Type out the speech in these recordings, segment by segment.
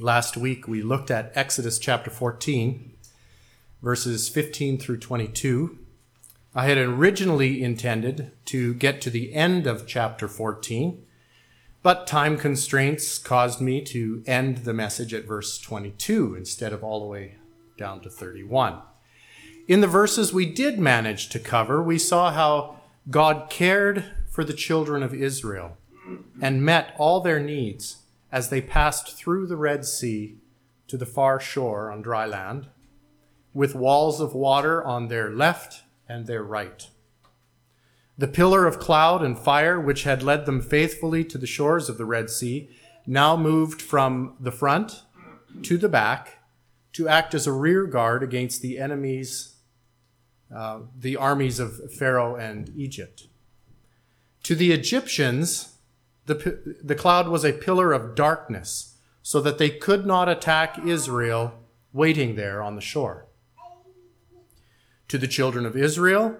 Last week we looked at Exodus chapter 14, verses 15 through 22. I had originally intended to get to the end of chapter 14, but time constraints caused me to end the message at verse 22 instead of all the way down to 31. In the verses we did manage to cover, we saw how God cared for the children of Israel and met all their needs as they passed through the Red Sea to the far shore on dry land, with walls of water on their left and their right. The pillar of cloud and fire, which had led them faithfully to the shores of the Red Sea, now moved from the front to the back to act as a rear guard against the enemies, uh, the armies of Pharaoh and Egypt. To the Egyptians, the, the cloud was a pillar of darkness so that they could not attack Israel waiting there on the shore. To the children of Israel,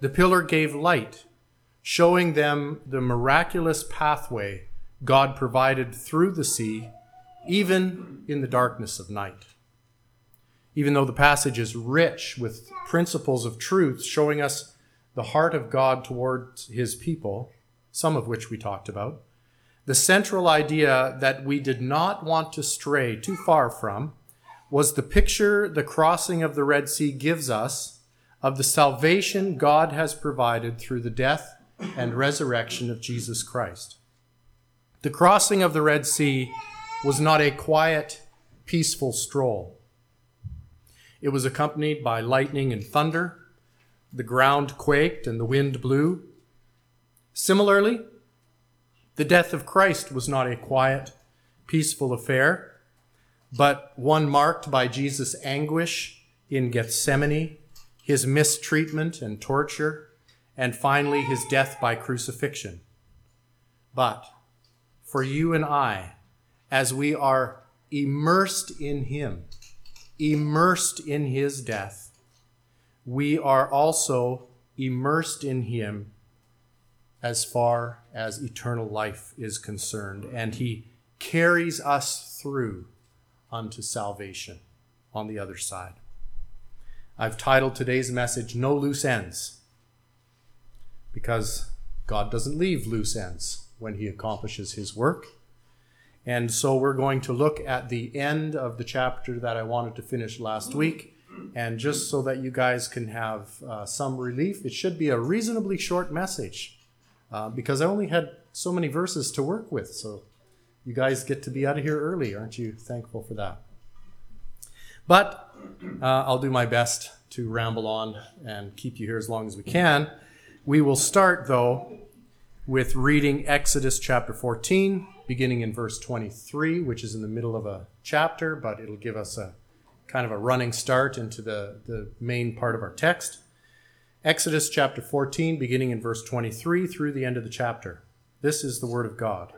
the pillar gave light, showing them the miraculous pathway God provided through the sea, even in the darkness of night. Even though the passage is rich with principles of truth showing us the heart of God towards his people, some of which we talked about, the central idea that we did not want to stray too far from was the picture the crossing of the Red Sea gives us of the salvation God has provided through the death and resurrection of Jesus Christ. The crossing of the Red Sea was not a quiet, peaceful stroll. It was accompanied by lightning and thunder. The ground quaked and the wind blew. Similarly, the death of Christ was not a quiet, peaceful affair, but one marked by Jesus' anguish in Gethsemane, his mistreatment and torture, and finally his death by crucifixion. But for you and I, as we are immersed in him, immersed in his death, we are also immersed in him as far as eternal life is concerned, and he carries us through unto salvation on the other side. I've titled today's message No Loose Ends because God doesn't leave loose ends when he accomplishes his work. And so we're going to look at the end of the chapter that I wanted to finish last week. And just so that you guys can have uh, some relief, it should be a reasonably short message uh, because I only had so many verses to work with. So you guys get to be out of here early. Aren't you thankful for that? But uh, I'll do my best to ramble on and keep you here as long as we can. We will start, though, with reading Exodus chapter 14, beginning in verse 23, which is in the middle of a chapter, but it'll give us a kind of a running start into the, the main part of our text. Exodus chapter 14, beginning in verse 23 through the end of the chapter. This is the word of God.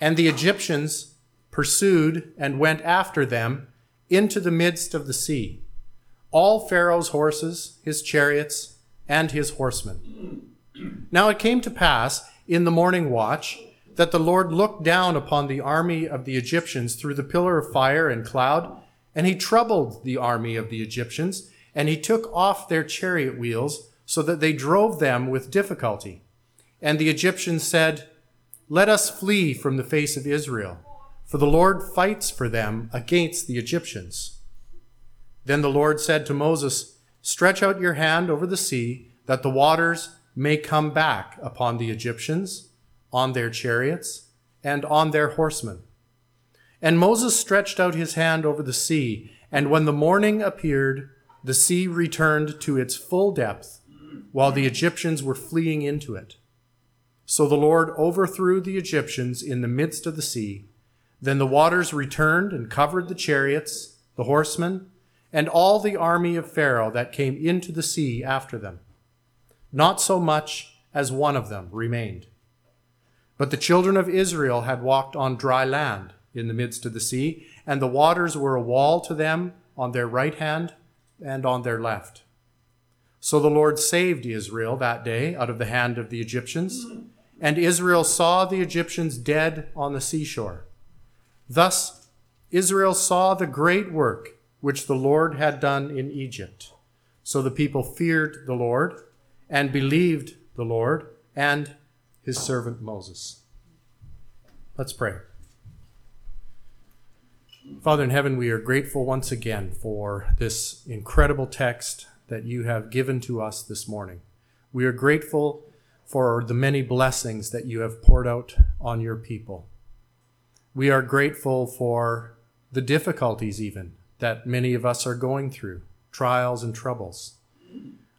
And the Egyptians pursued and went after them into the midst of the sea, all Pharaoh's horses, his chariots, and his horsemen. Now it came to pass in the morning watch that the Lord looked down upon the army of the Egyptians through the pillar of fire and cloud, and he troubled the army of the Egyptians and he took off their chariot wheels so that they drove them with difficulty. And the Egyptians said, Let us flee from the face of Israel, for the Lord fights for them against the Egyptians. Then the Lord said to Moses, Stretch out your hand over the sea, that the waters may come back upon the Egyptians, on their chariots, and on their horsemen. And Moses stretched out his hand over the sea, and when the morning appeared, the sea returned to its full depth while the Egyptians were fleeing into it. So the Lord overthrew the Egyptians in the midst of the sea. Then the waters returned and covered the chariots, the horsemen, and all the army of Pharaoh that came into the sea after them. Not so much as one of them remained. But the children of Israel had walked on dry land in the midst of the sea, and the waters were a wall to them on their right hand and on their left. So the Lord saved Israel that day out of the hand of the Egyptians, and Israel saw the Egyptians dead on the seashore. Thus Israel saw the great work which the Lord had done in Egypt. So the people feared the Lord and believed the Lord and his servant Moses. Let's pray. Father in heaven, we are grateful once again for this incredible text that you have given to us this morning. We are grateful for the many blessings that you have poured out on your people. We are grateful for the difficulties, even that many of us are going through, trials and troubles.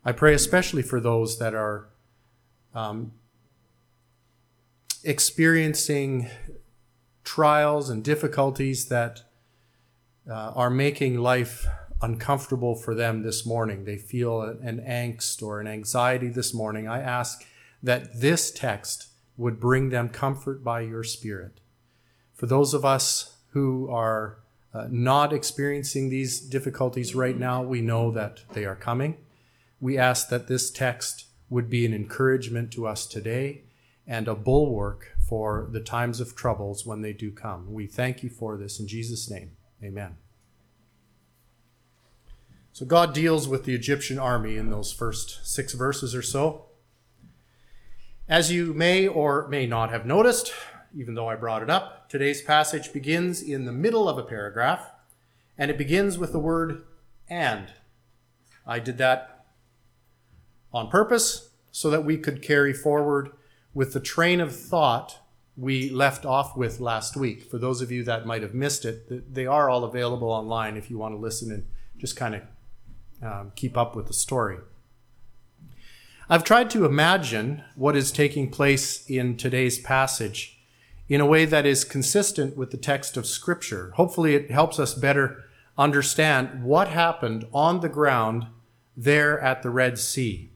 I pray especially for those that are um, experiencing trials and difficulties that uh, are making life uncomfortable for them this morning. They feel an angst or an anxiety this morning. I ask that this text would bring them comfort by your Spirit. For those of us who are uh, not experiencing these difficulties right now, we know that they are coming. We ask that this text would be an encouragement to us today and a bulwark for the times of troubles when they do come. We thank you for this in Jesus' name. Amen. So God deals with the Egyptian army in those first six verses or so. As you may or may not have noticed, even though I brought it up, today's passage begins in the middle of a paragraph, and it begins with the word and. I did that on purpose so that we could carry forward with the train of thought we left off with last week. For those of you that might have missed it, they are all available online if you want to listen and just kind of um, keep up with the story. I've tried to imagine what is taking place in today's passage in a way that is consistent with the text of Scripture. Hopefully, it helps us better understand what happened on the ground there at the Red Sea.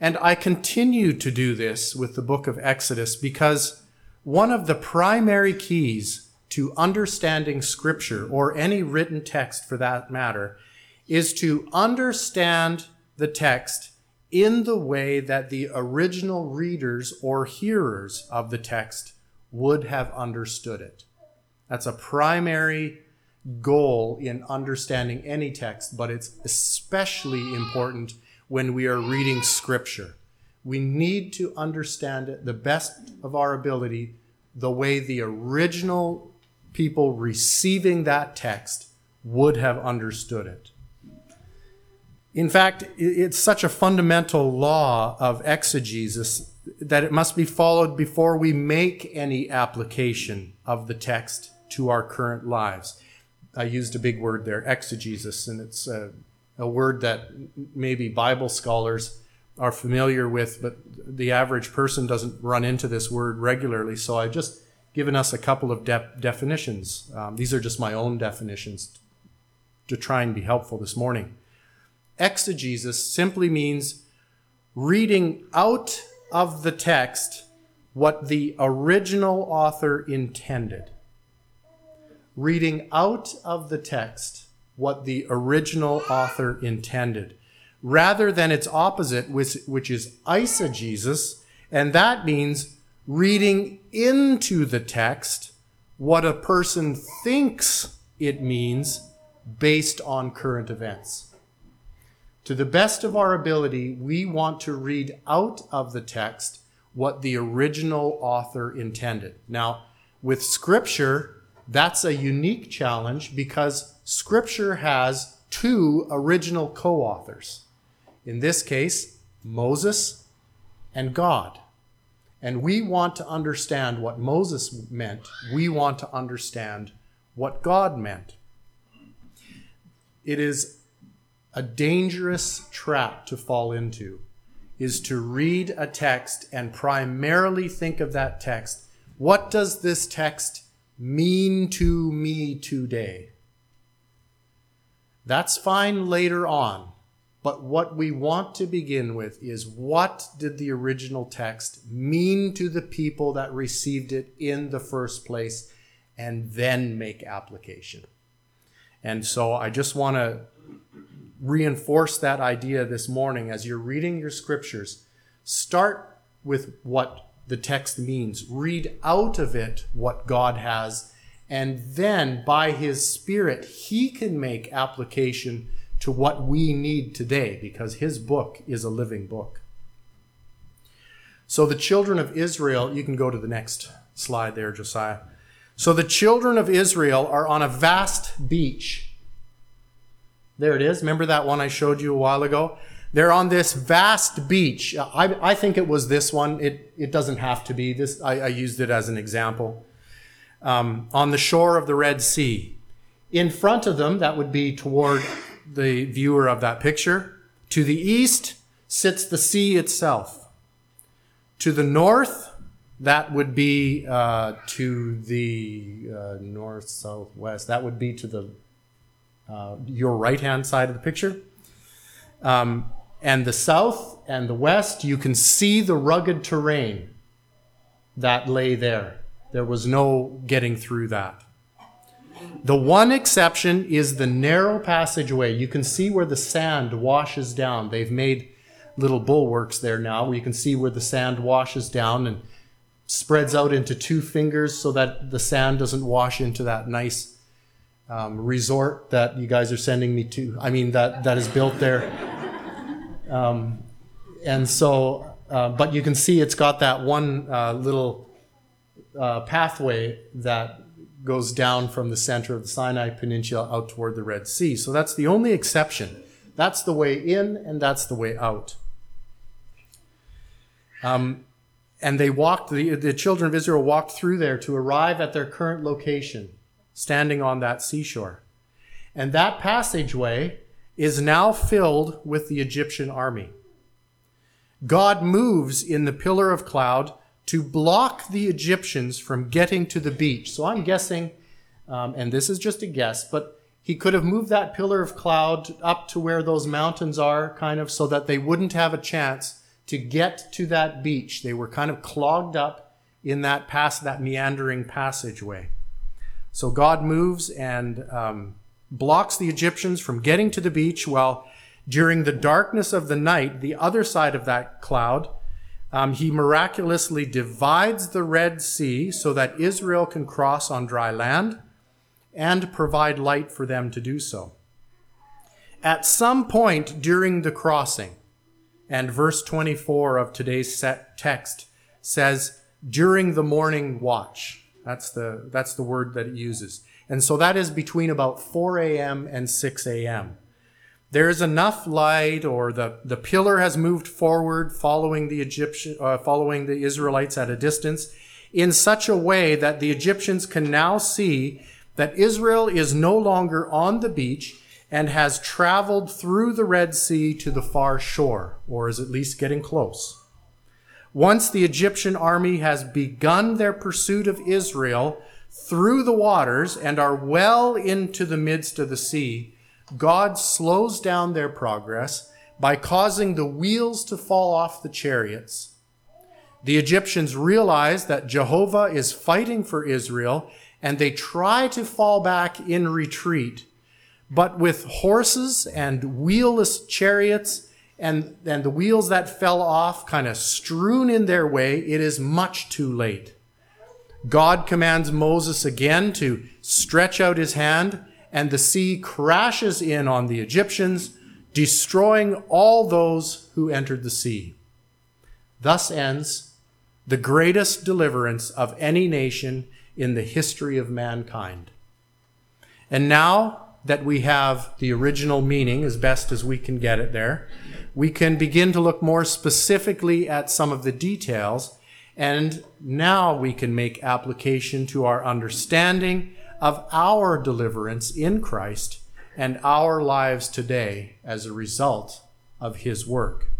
And I continue to do this with the book of Exodus because one of the primary keys to understanding Scripture, or any written text for that matter, is to understand the text in the way that the original readers or hearers of the text would have understood it. That's a primary goal in understanding any text, but it's especially important when we are reading Scripture. We need to understand it the best of our ability, the way the original people receiving that text would have understood it. In fact, it's such a fundamental law of exegesis that it must be followed before we make any application of the text to our current lives. I used a big word there, exegesis, and it's a, a word that maybe Bible scholars are familiar with, but the average person doesn't run into this word regularly. So I've just given us a couple of de- definitions. Um, these are just my own definitions to try and be helpful this morning. Exegesis simply means reading out of the text what the original author intended. Reading out of the text what the original author intended, rather than its opposite, which, which is eisegesis, and that means reading into the text what a person thinks it means based on current events. To the best of our ability, we want to read out of the text what the original author intended. Now, with Scripture, that's a unique challenge because Scripture has two original co authors. In this case, Moses and God. And we want to understand what Moses meant. We want to understand what God meant. It is a dangerous trap to fall into is to read a text and primarily think of that text. What does this text mean to me today? That's fine later on. But what we want to begin with is what did the original text mean to the people that received it in the first place, and then make application. And so I just want to reinforce that idea this morning as you're reading your scriptures. Start with what the text means, read out of it what God has, And then by his Spirit, he can make application to what we need today because his book is a living book. So the children of Israel, you can go to the next slide there, Josiah. So the children of Israel are on a vast beach. There it is. Remember that one I showed you a while ago? They're on this vast beach. I, I think it was this one. It, it doesn't have to be. This I, I used it as an example. Um, on the shore of the Red Sea. In front of them, that would be toward the viewer of that picture. To the east sits the sea itself. To the north, that would be uh, to the uh, north, southwest. That would be to the uh, your right hand side of the picture. Um, and the south and the west, you can see the rugged terrain that lay there. There was no getting through that. The one exception is the narrow passageway. You can see where the sand washes down. They've made little bulwarks there now where you can see where the sand washes down and spreads out into two fingers so that the sand doesn't wash into that nice um, resort that you guys are sending me to. I mean, that, that is built there. Um, and so, uh, but you can see it's got that one uh, little uh, pathway that goes down from the center of the Sinai Peninsula out toward the Red Sea. So that's the only exception. That's the way in and that's the way out. Um, and they walked, the, the children of Israel walked through there to arrive at their current location, standing on that seashore. And that passageway is now filled with the Egyptian army. God moves in the pillar of cloud to block the Egyptians from getting to the beach. So I'm guessing, um, and this is just a guess, but he could have moved that pillar of cloud up to where those mountains are, kind of, so that they wouldn't have a chance to get to that beach. They were kind of clogged up in that pass, that meandering passageway. So God moves and um, blocks the Egyptians from getting to the beach while during the darkness of the night, the other side of that cloud, um, he miraculously divides the Red Sea so that Israel can cross on dry land and provide light for them to do so. At some point during the crossing, and verse 24 of today's set text says, during the morning watch. That's the, that's the word that it uses. And so that is between about 4 a.m. and 6 a.m. There is enough light, or the, the pillar has moved forward, following the Egyptian, uh, following the Israelites at a distance, in such a way that the Egyptians can now see that Israel is no longer on the beach and has traveled through the Red Sea to the far shore, or is at least getting close. Once the Egyptian army has begun their pursuit of Israel, through the waters and are well into the midst of the sea, God slows down their progress by causing the wheels to fall off the chariots. The Egyptians realize that Jehovah is fighting for Israel and they try to fall back in retreat. But with horses and wheelless chariots and, and the wheels that fell off kind of strewn in their way, it is much too late. God commands Moses again to stretch out his hand, and the sea crashes in on the Egyptians, destroying all those who entered the sea. Thus ends the greatest deliverance of any nation in the history of mankind. And now that we have the original meaning as best as we can get it there, we can begin to look more specifically at some of the details and now we can make application to our understanding of our deliverance in Christ and our lives today as a result of his work.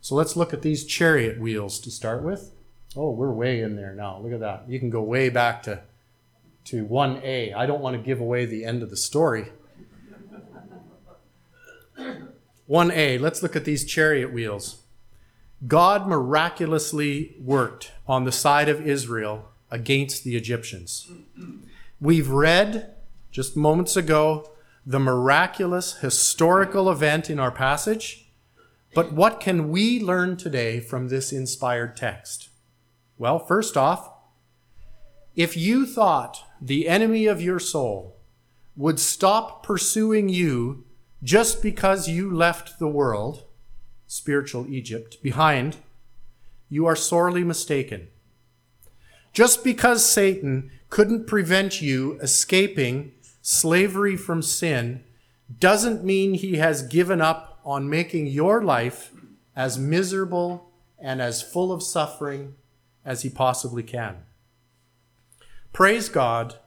So let's look at these chariot wheels to start with. Oh, we're way in there now. Look at that. You can go way back to, to 1a. I don't want to give away the end of the story. 1a, let's look at these chariot wheels. God miraculously worked on the side of Israel against the Egyptians. We've read just moments ago the miraculous historical event in our passage, but what can we learn today from this inspired text? Well, first off, If you thought the enemy of your soul would stop pursuing you just because you left the world, spiritual Egypt, behind, you are sorely mistaken. Just because Satan couldn't prevent you escaping slavery from sin doesn't mean he has given up on making your life as miserable and as full of suffering as he possibly can. Praise God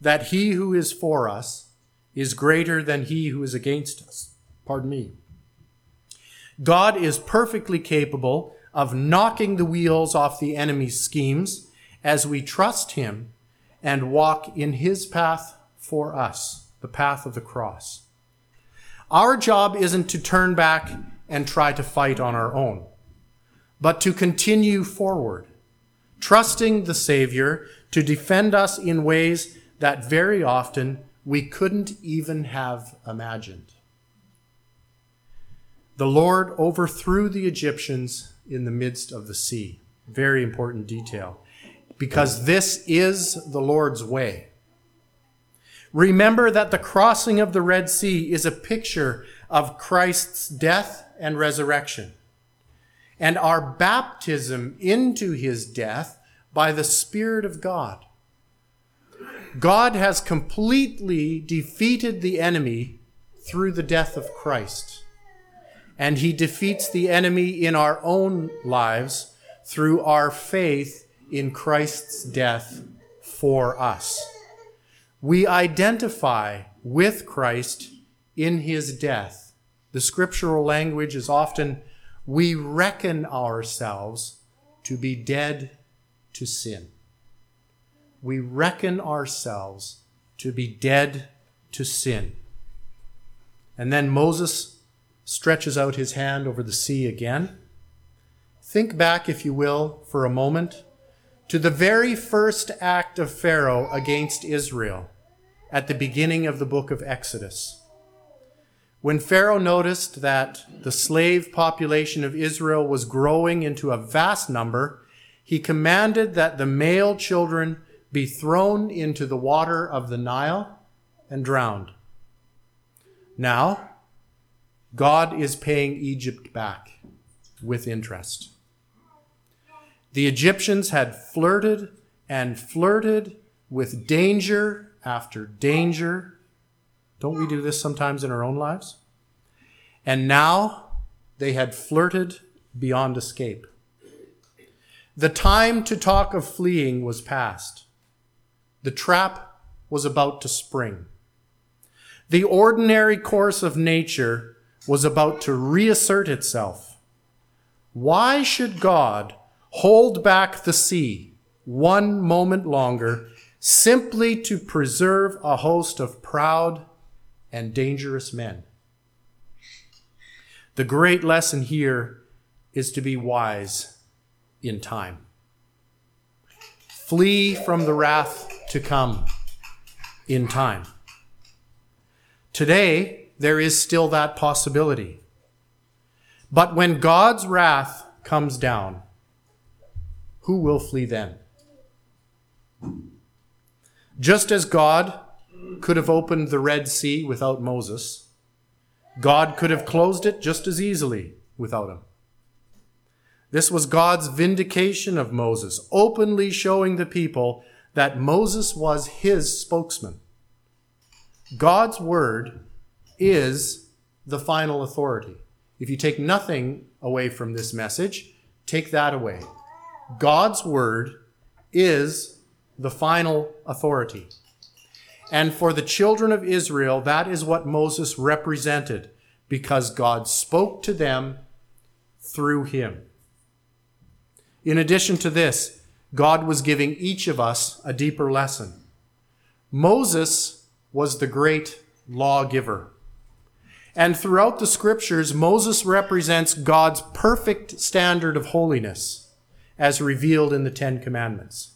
that he who is for us is greater than he who is against us. Pardon me. God is perfectly capable of knocking the wheels off the enemy's schemes as we trust him and walk in his path for us, the path of the cross. Our job isn't to turn back and try to fight on our own, but to continue forward, trusting the Savior to defend us in ways that very often we couldn't even have imagined. The Lord overthrew the Egyptians in the midst of the sea. Very important detail. Because this is the Lord's way. Remember that the crossing of the Red Sea is a picture of Christ's death and resurrection, and our baptism into his death by the Spirit of God. God has completely defeated the enemy through the death of Christ. And he defeats the enemy in our own lives through our faith in Christ's death for us. We identify with Christ in his death. The scriptural language is often, we reckon ourselves to be dead to sin we reckon ourselves to be dead to sin. And then Moses stretches out his hand over the sea again. Think back, if you will, for a moment to the very first act of Pharaoh against Israel at the beginning of the book of Exodus. When Pharaoh noticed that the slave population of Israel was growing into a vast number, he commanded that the male children be thrown into the water of the Nile and drowned. Now, God is paying Egypt back with interest. The Egyptians had flirted and flirted with danger after danger. Don't we do this sometimes in our own lives? And now they had flirted beyond escape. The time to talk of fleeing was past. The trap was about to spring. The ordinary course of nature was about to reassert itself. Why should God hold back the sea one moment longer simply to preserve a host of proud and dangerous men? The great lesson here is to be wise in time. Flee from the wrath to come in time. Today, there is still that possibility. But when God's wrath comes down, who will flee then? Just as God could have opened the Red Sea without Moses, God could have closed it just as easily without him. This was God's vindication of Moses, openly showing the people that Moses was his spokesman. God's word is the final authority. If you take nothing away from this message, take that away. God's word is the final authority. And for the children of Israel, that is what Moses represented because God spoke to them through him. In addition to this, God was giving each of us a deeper lesson. Moses was the great lawgiver. And throughout the scriptures, Moses represents God's perfect standard of holiness as revealed in the Ten Commandments.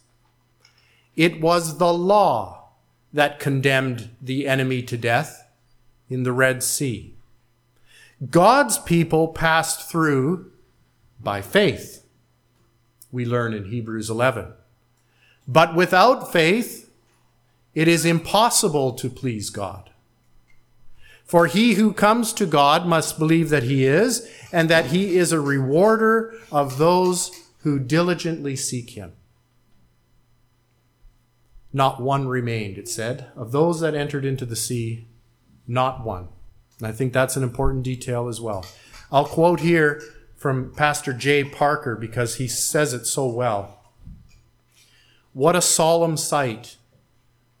It was the law that condemned the enemy to death in the Red Sea. God's people passed through by faith we learn in Hebrews 11. But without faith, it is impossible to please God. For he who comes to God must believe that he is, and that he is a rewarder of those who diligently seek him. Not one remained, it said. Of those that entered into the sea, not one. And I think that's an important detail as well. I'll quote here from Pastor Jay Parker because he says it so well. What a solemn sight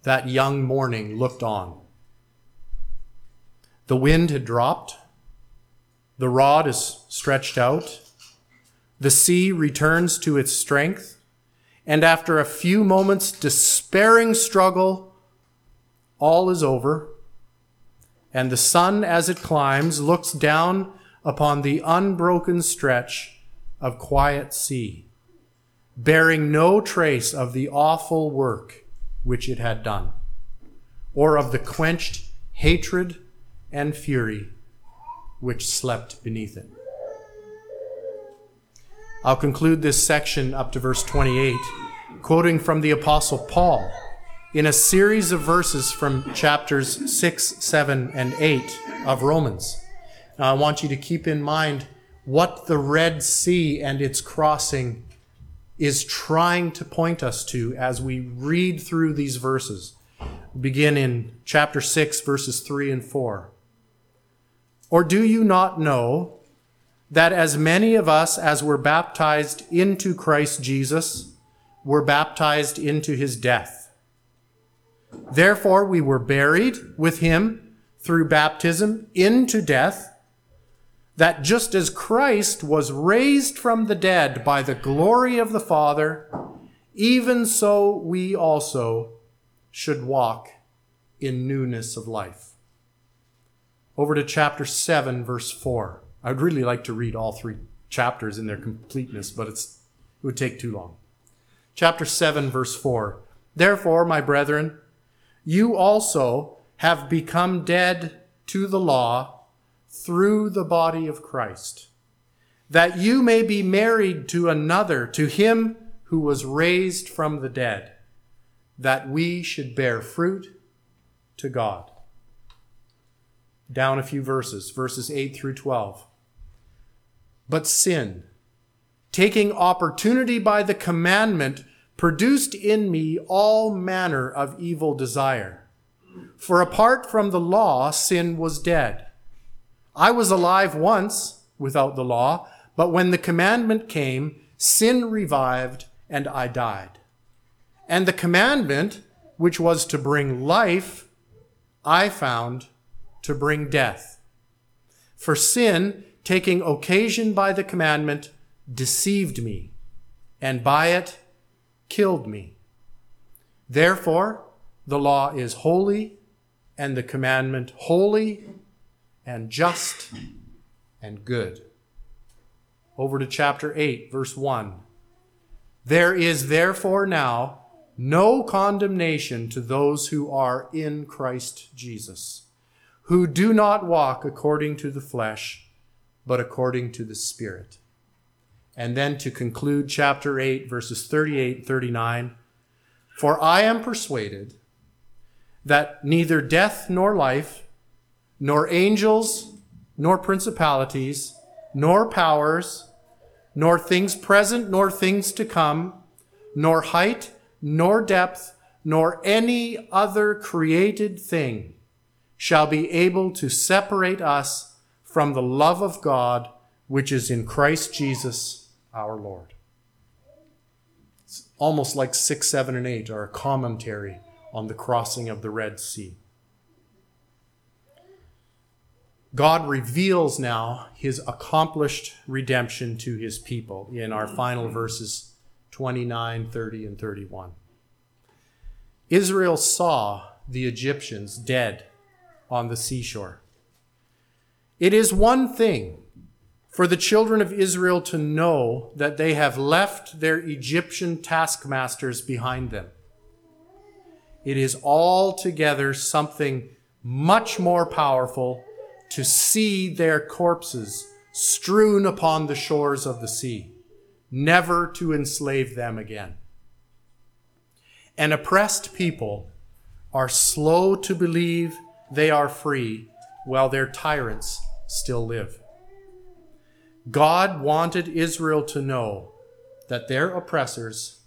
that young morning looked on. The wind had dropped, the rod is stretched out, the sea returns to its strength, and after a few moments' despairing struggle, all is over, and the sun, as it climbs, looks down upon the unbroken stretch of quiet sea, bearing no trace of the awful work which it had done, or of the quenched hatred and fury which slept beneath it. I'll conclude this section up to verse 28, quoting from the Apostle Paul in a series of verses from chapters 6, 7, and 8 of Romans. Now, I want you to keep in mind what the Red Sea and its crossing is trying to point us to as we read through these verses. Begin in chapter 6, verses 3 and 4. Or do you not know that as many of us as were baptized into Christ Jesus were baptized into his death? Therefore, we were buried with him through baptism into death that just as Christ was raised from the dead by the glory of the Father, even so we also should walk in newness of life. Over to chapter 7, verse 4. I would really like to read all three chapters in their completeness, but it's, it would take too long. Chapter 7, verse 4. Therefore, my brethren, you also have become dead to the law through the body of Christ, that you may be married to another, to him who was raised from the dead, that we should bear fruit to God. Down a few verses, verses 8 through 12. But sin, taking opportunity by the commandment, produced in me all manner of evil desire. For apart from the law, sin was dead. I was alive once without the law, but when the commandment came, sin revived and I died. And the commandment, which was to bring life, I found to bring death. For sin, taking occasion by the commandment, deceived me, and by it killed me. Therefore, the law is holy, and the commandment holy and just and good. Over to chapter 8, verse 1. There is therefore now no condemnation to those who are in Christ Jesus, who do not walk according to the flesh, but according to the Spirit. And then to conclude chapter 8, verses 38 and 39 For I am persuaded that neither death nor life, nor angels, nor principalities, nor powers, nor things present, nor things to come, nor height, nor depth, nor any other created thing shall be able to separate us from the love of God which is in Christ Jesus our Lord. It's almost like 6, 7, and 8 are a commentary on the crossing of the Red Sea. God reveals now his accomplished redemption to his people in our final verses 29, 30, and 31. Israel saw the Egyptians dead on the seashore. It is one thing for the children of Israel to know that they have left their Egyptian taskmasters behind them. It is altogether something much more powerful to see their corpses strewn upon the shores of the sea, never to enslave them again. An oppressed people are slow to believe they are free while their tyrants still live. God wanted Israel to know that their oppressors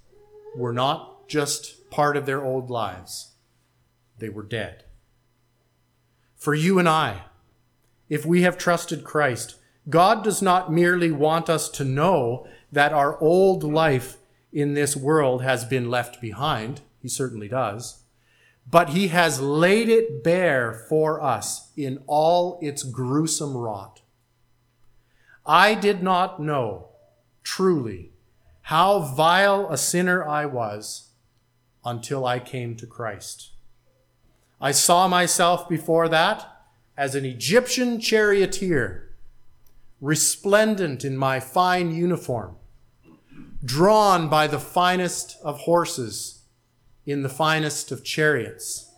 were not just part of their old lives, they were dead. For you and I, if we have trusted Christ, God does not merely want us to know that our old life in this world has been left behind. He certainly does. But he has laid it bare for us in all its gruesome rot. I did not know truly how vile a sinner I was until I came to Christ. I saw myself before that as an Egyptian charioteer, resplendent in my fine uniform, drawn by the finest of horses in the finest of chariots.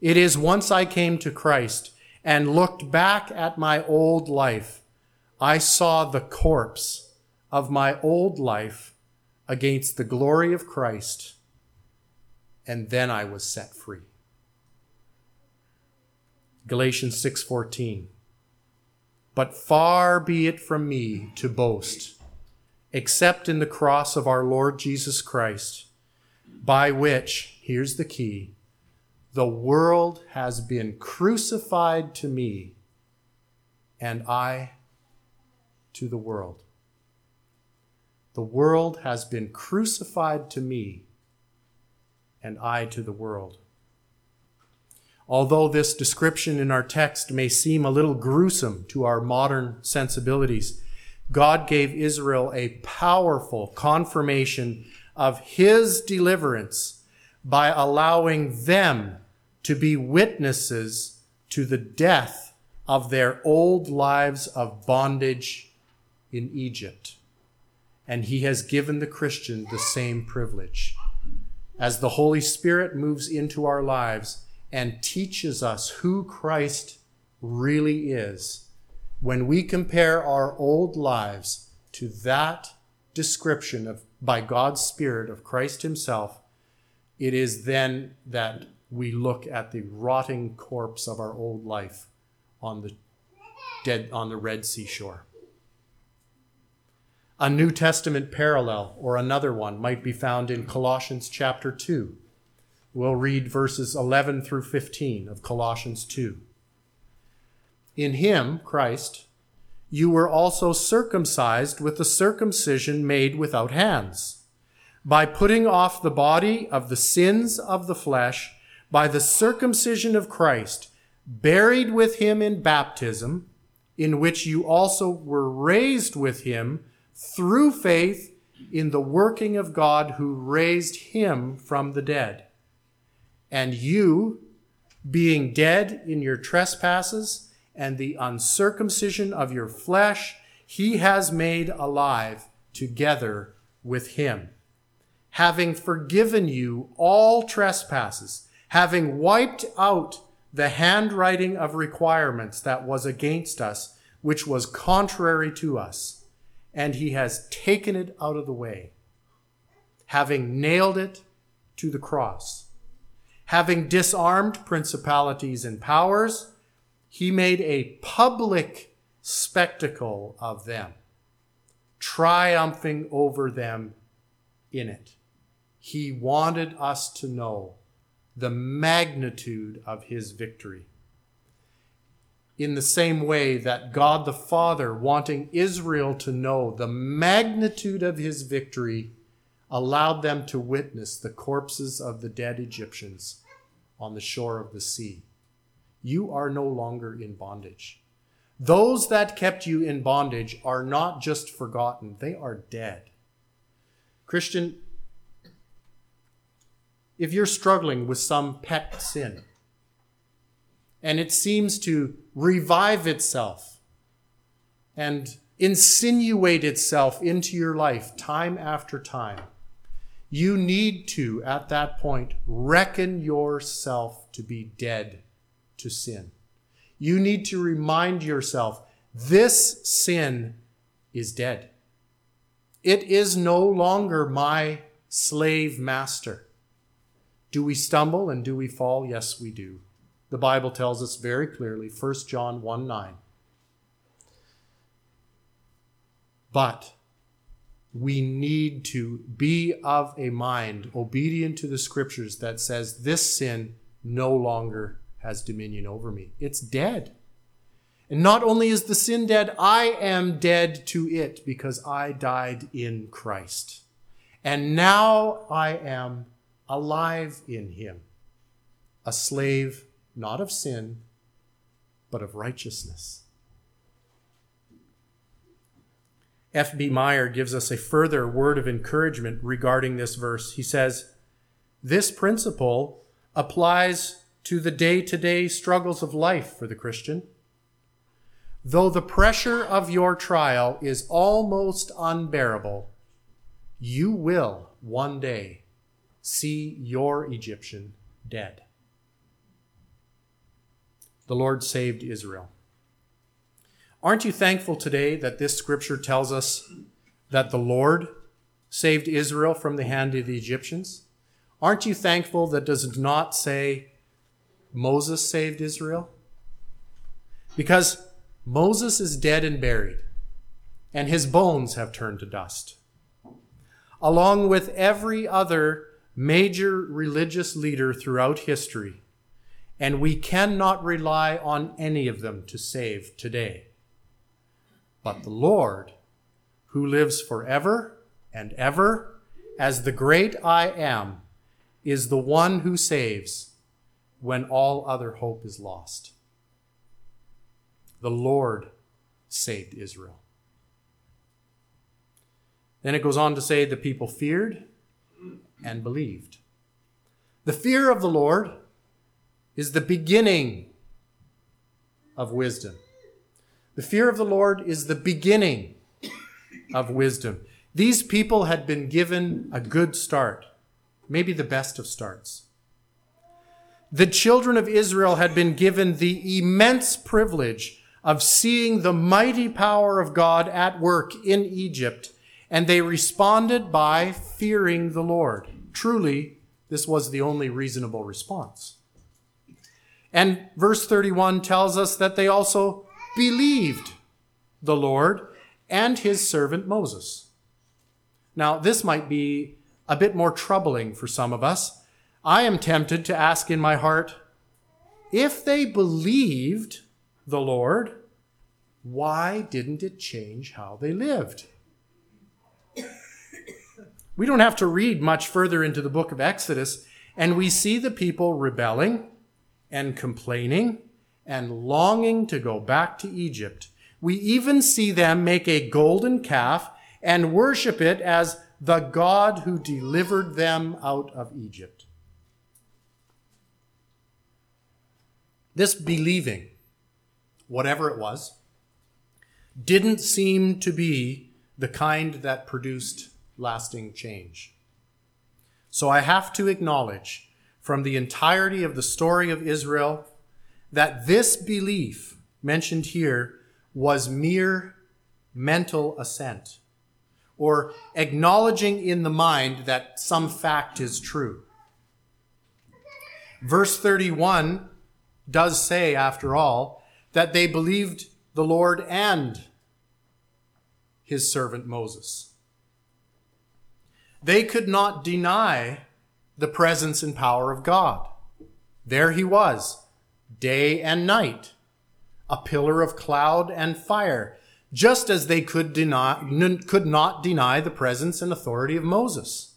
It is once I came to Christ and looked back at my old life, I saw the corpse of my old life against the glory of Christ, and then I was set free. Galatians 6:14 But far be it from me to boast except in the cross of our Lord Jesus Christ by which here's the key the world has been crucified to me and I to the world. The world has been crucified to me and I to the world. Although this description in our text may seem a little gruesome to our modern sensibilities, God gave Israel a powerful confirmation of his deliverance by allowing them to be witnesses to the death of their old lives of bondage in Egypt. And he has given the Christian the same privilege. As the Holy Spirit moves into our lives, and teaches us who Christ really is. When we compare our old lives to that description of by God's Spirit of Christ Himself, it is then that we look at the rotting corpse of our old life on the dead on the Red Sea shore. A New Testament parallel or another one might be found in Colossians chapter 2 We'll read verses 11 through 15 of Colossians 2. In him, Christ, you were also circumcised with the circumcision made without hands, by putting off the body of the sins of the flesh by the circumcision of Christ, buried with him in baptism, in which you also were raised with him through faith in the working of God who raised him from the dead. And you, being dead in your trespasses and the uncircumcision of your flesh, he has made alive together with him, having forgiven you all trespasses, having wiped out the handwriting of requirements that was against us, which was contrary to us, and he has taken it out of the way, having nailed it to the cross. Having disarmed principalities and powers, he made a public spectacle of them, triumphing over them in it. He wanted us to know the magnitude of his victory. In the same way that God the Father, wanting Israel to know the magnitude of his victory, allowed them to witness the corpses of the dead Egyptians on the shore of the sea. You are no longer in bondage. Those that kept you in bondage are not just forgotten, they are dead. Christian, if you're struggling with some pet sin and it seems to revive itself and insinuate itself into your life time after time, you need to, at that point, reckon yourself to be dead to sin. You need to remind yourself this sin is dead. It is no longer my slave master. Do we stumble and do we fall? Yes, we do. The Bible tells us very clearly, 1 John 1 9. But we need to be of a mind obedient to the scriptures that says this sin no longer has dominion over me. It's dead. And not only is the sin dead, I am dead to it because I died in Christ. And now I am alive in him, a slave not of sin, but of righteousness. F.B. Meyer gives us a further word of encouragement regarding this verse. He says, This principle applies to the day to day struggles of life for the Christian. Though the pressure of your trial is almost unbearable, you will one day see your Egyptian dead. The Lord saved Israel. Aren't you thankful today that this scripture tells us that the Lord saved Israel from the hand of the Egyptians? Aren't you thankful that does not say Moses saved Israel? Because Moses is dead and buried, and his bones have turned to dust. Along with every other major religious leader throughout history, and we cannot rely on any of them to save today. But the Lord, who lives forever and ever as the great I am, is the one who saves when all other hope is lost. The Lord saved Israel. Then it goes on to say the people feared and believed. The fear of the Lord is the beginning of wisdom. The fear of the Lord is the beginning of wisdom. These people had been given a good start, maybe the best of starts. The children of Israel had been given the immense privilege of seeing the mighty power of God at work in Egypt, and they responded by fearing the Lord. Truly, this was the only reasonable response. And verse 31 tells us that they also believed the Lord and his servant Moses. Now, this might be a bit more troubling for some of us. I am tempted to ask in my heart if they believed the Lord, why didn't it change how they lived? We don't have to read much further into the book of Exodus, and we see the people rebelling and complaining and longing to go back to Egypt. We even see them make a golden calf and worship it as the God who delivered them out of Egypt. This believing, whatever it was, didn't seem to be the kind that produced lasting change. So I have to acknowledge from the entirety of the story of Israel that this belief mentioned here was mere mental assent or acknowledging in the mind that some fact is true. Verse 31 does say, after all, that they believed the Lord and his servant Moses. They could not deny the presence and power of God. There he was, day and night, a pillar of cloud and fire, just as they could, deny, could not deny the presence and authority of Moses.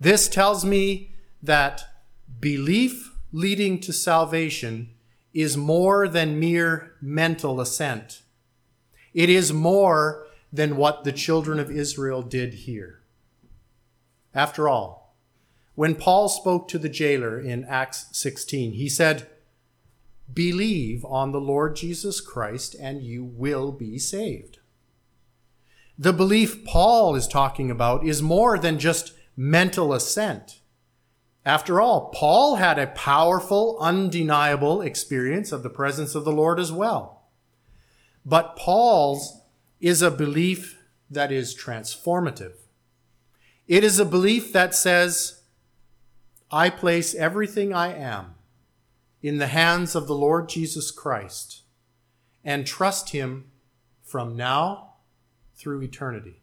This tells me that belief leading to salvation is more than mere mental assent. It is more than what the children of Israel did here. After all, when Paul spoke to the jailer in Acts 16, he said, Believe on the Lord Jesus Christ and you will be saved. The belief Paul is talking about is more than just mental assent. After all, Paul had a powerful, undeniable experience of the presence of the Lord as well. But Paul's is a belief that is transformative. It is a belief that says, I place everything I am in the hands of the Lord Jesus Christ and trust him from now through eternity.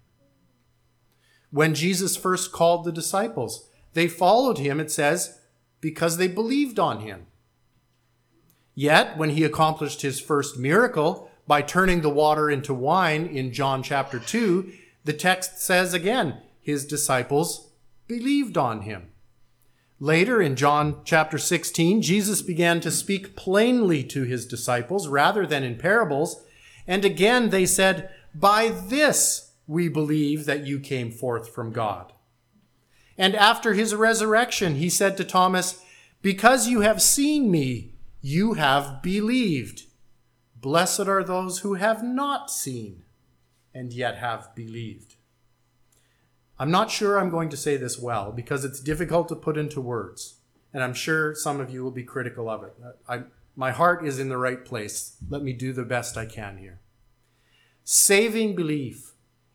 When Jesus first called the disciples, they followed him, it says, because they believed on him. Yet, when he accomplished his first miracle by turning the water into wine in John chapter 2, the text says again, his disciples believed on him. Later in John chapter 16, Jesus began to speak plainly to his disciples rather than in parables. And again they said, By this we believe that you came forth from God. And after his resurrection, he said to Thomas, Because you have seen me, you have believed. Blessed are those who have not seen and yet have believed. I'm not sure I'm going to say this well because it's difficult to put into words, and I'm sure some of you will be critical of it. I, my heart is in the right place. Let me do the best I can here. Saving belief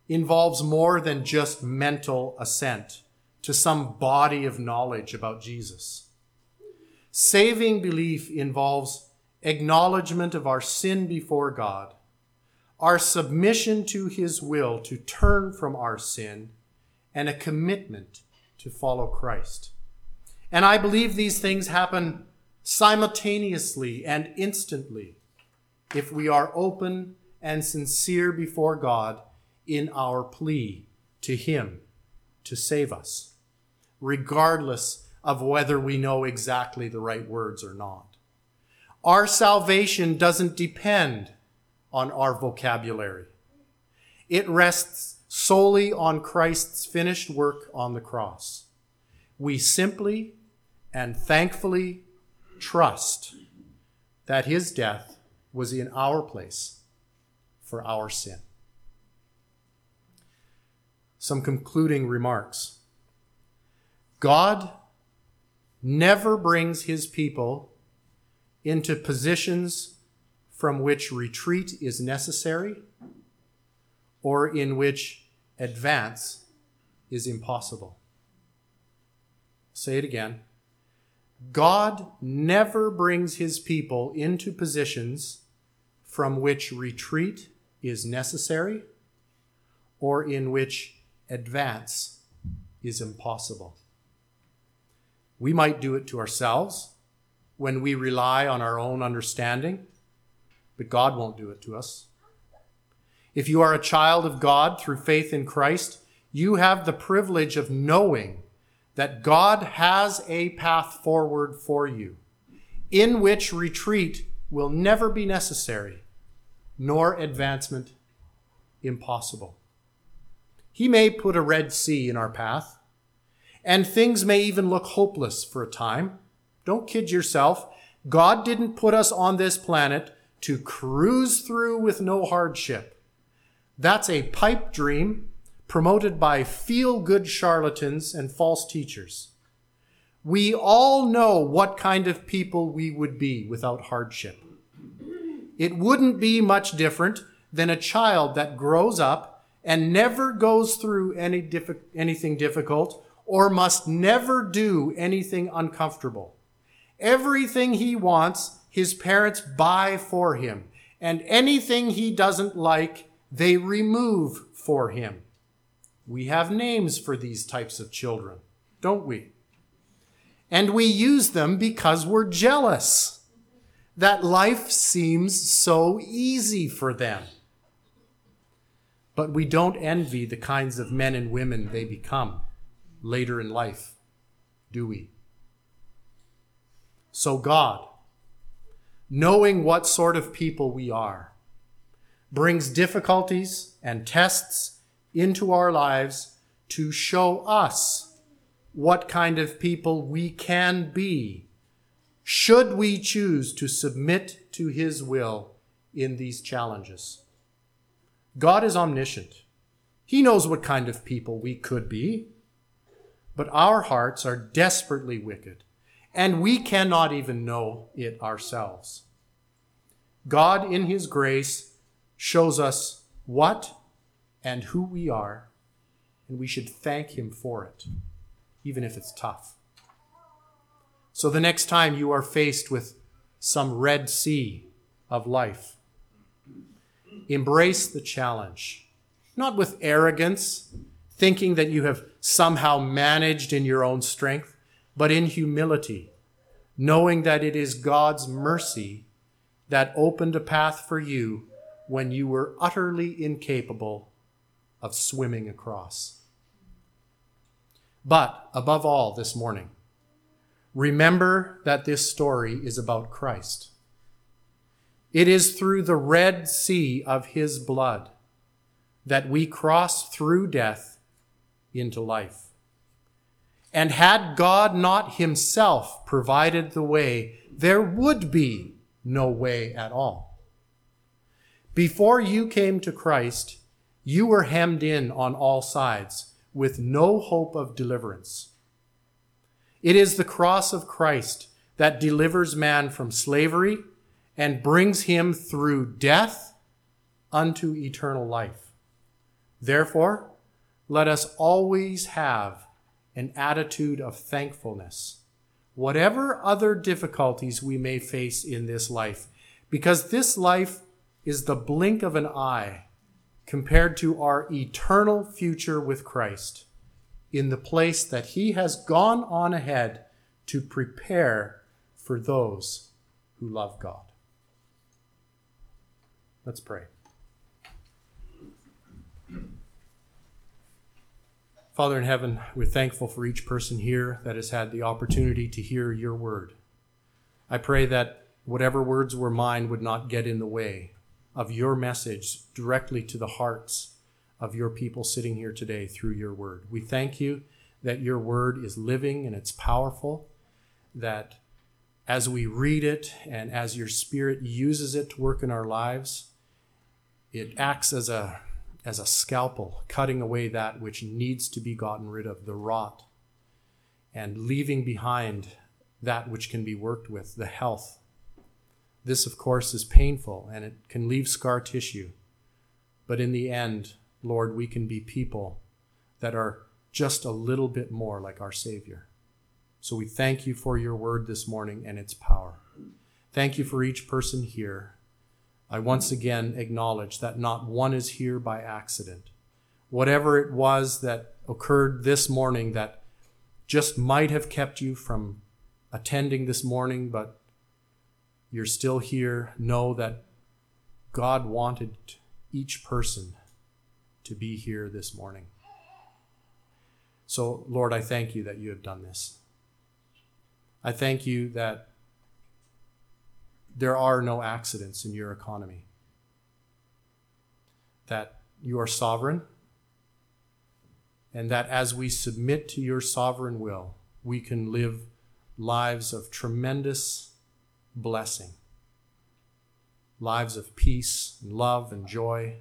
involves more than just mental assent to some body of knowledge about Jesus. Saving belief involves acknowledgement of our sin before God, our submission to His will to turn from our sin, and a commitment to follow Christ. And I believe these things happen simultaneously and instantly if we are open and sincere before God in our plea to Him to save us, regardless of whether we know exactly the right words or not. Our salvation doesn't depend on our vocabulary. It rests solely on Christ's finished work on the cross. We simply and thankfully trust that his death was in our place for our sin. Some concluding remarks. God never brings his people into positions from which retreat is necessary or in which advance is impossible. Say it again. God never brings his people into positions from which retreat is necessary or in which advance is impossible. We might do it to ourselves when we rely on our own understanding, but God won't do it to us. If you are a child of God through faith in Christ, you have the privilege of knowing that God has a path forward for you in which retreat will never be necessary, nor advancement impossible. He may put a Red Sea in our path, and things may even look hopeless for a time. Don't kid yourself. God didn't put us on this planet to cruise through with no hardship. That's a pipe dream promoted by feel good charlatans and false teachers. We all know what kind of people we would be without hardship. It wouldn't be much different than a child that grows up and never goes through any anything difficult or must never do anything uncomfortable. Everything he wants, his parents buy for him, and anything he doesn't like, they remove for him. We have names for these types of children, don't we? And we use them because we're jealous that life seems so easy for them. But we don't envy the kinds of men and women they become later in life, do we? So, God, knowing what sort of people we are, brings difficulties and tests into our lives to show us what kind of people we can be should we choose to submit to his will in these challenges. God is omniscient. He knows what kind of people we could be, but our hearts are desperately wicked, and we cannot even know it ourselves. God, in his grace, shows us what and who we are, and we should thank Him for it, even if it's tough. So the next time you are faced with some Red Sea of life, embrace the challenge, not with arrogance, thinking that you have somehow managed in your own strength, but in humility, knowing that it is God's mercy that opened a path for you when you were utterly incapable of swimming across. But above all, this morning, remember that this story is about Christ. It is through the Red Sea of his blood that we cross through death into life. And had God not himself provided the way, there would be no way at all. Before you came to Christ, you were hemmed in on all sides with no hope of deliverance. It is the cross of Christ that delivers man from slavery and brings him through death unto eternal life. Therefore, let us always have an attitude of thankfulness, whatever other difficulties we may face in this life, because this life is the blink of an eye compared to our eternal future with Christ in the place that He has gone on ahead to prepare for those who love God. Let's pray. Father in heaven, we're thankful for each person here that has had the opportunity to hear your word. I pray that whatever words were mine would not get in the way of your message directly to the hearts of your people sitting here today through your word. We thank you that your word is living and it's powerful, that as we read it and as your spirit uses it to work in our lives, it acts as a as a scalpel, cutting away that which needs to be gotten rid of, the rot, and leaving behind that which can be worked with, the health this, of course, is painful and it can leave scar tissue. But in the end, Lord, we can be people that are just a little bit more like our Savior. So we thank you for your word this morning and its power. Thank you for each person here. I once again acknowledge that not one is here by accident. Whatever it was that occurred this morning that just might have kept you from attending this morning, but you're still here, know that God wanted each person to be here this morning. So, Lord, I thank you that you have done this. I thank you that there are no accidents in your economy, that you are sovereign, and that as we submit to your sovereign will, we can live lives of tremendous blessing. Lives of peace and love and joy.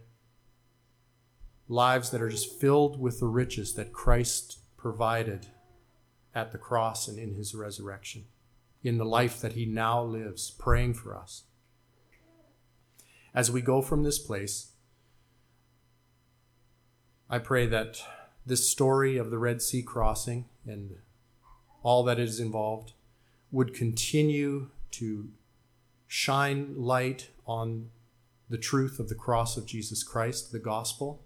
Lives that are just filled with the riches that Christ provided at the cross and in his resurrection, in the life that he now lives, praying for us. As we go from this place, I pray that this story of the Red Sea crossing and all that is involved would continue to shine light on the truth of the cross of Jesus Christ, the gospel,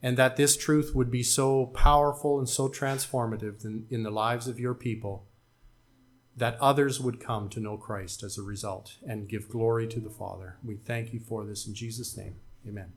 and that this truth would be so powerful and so transformative in, in, the lives of your people that others would come to know Christ as a result and give glory to the Father. We thank you for this in Jesus' name. Amen.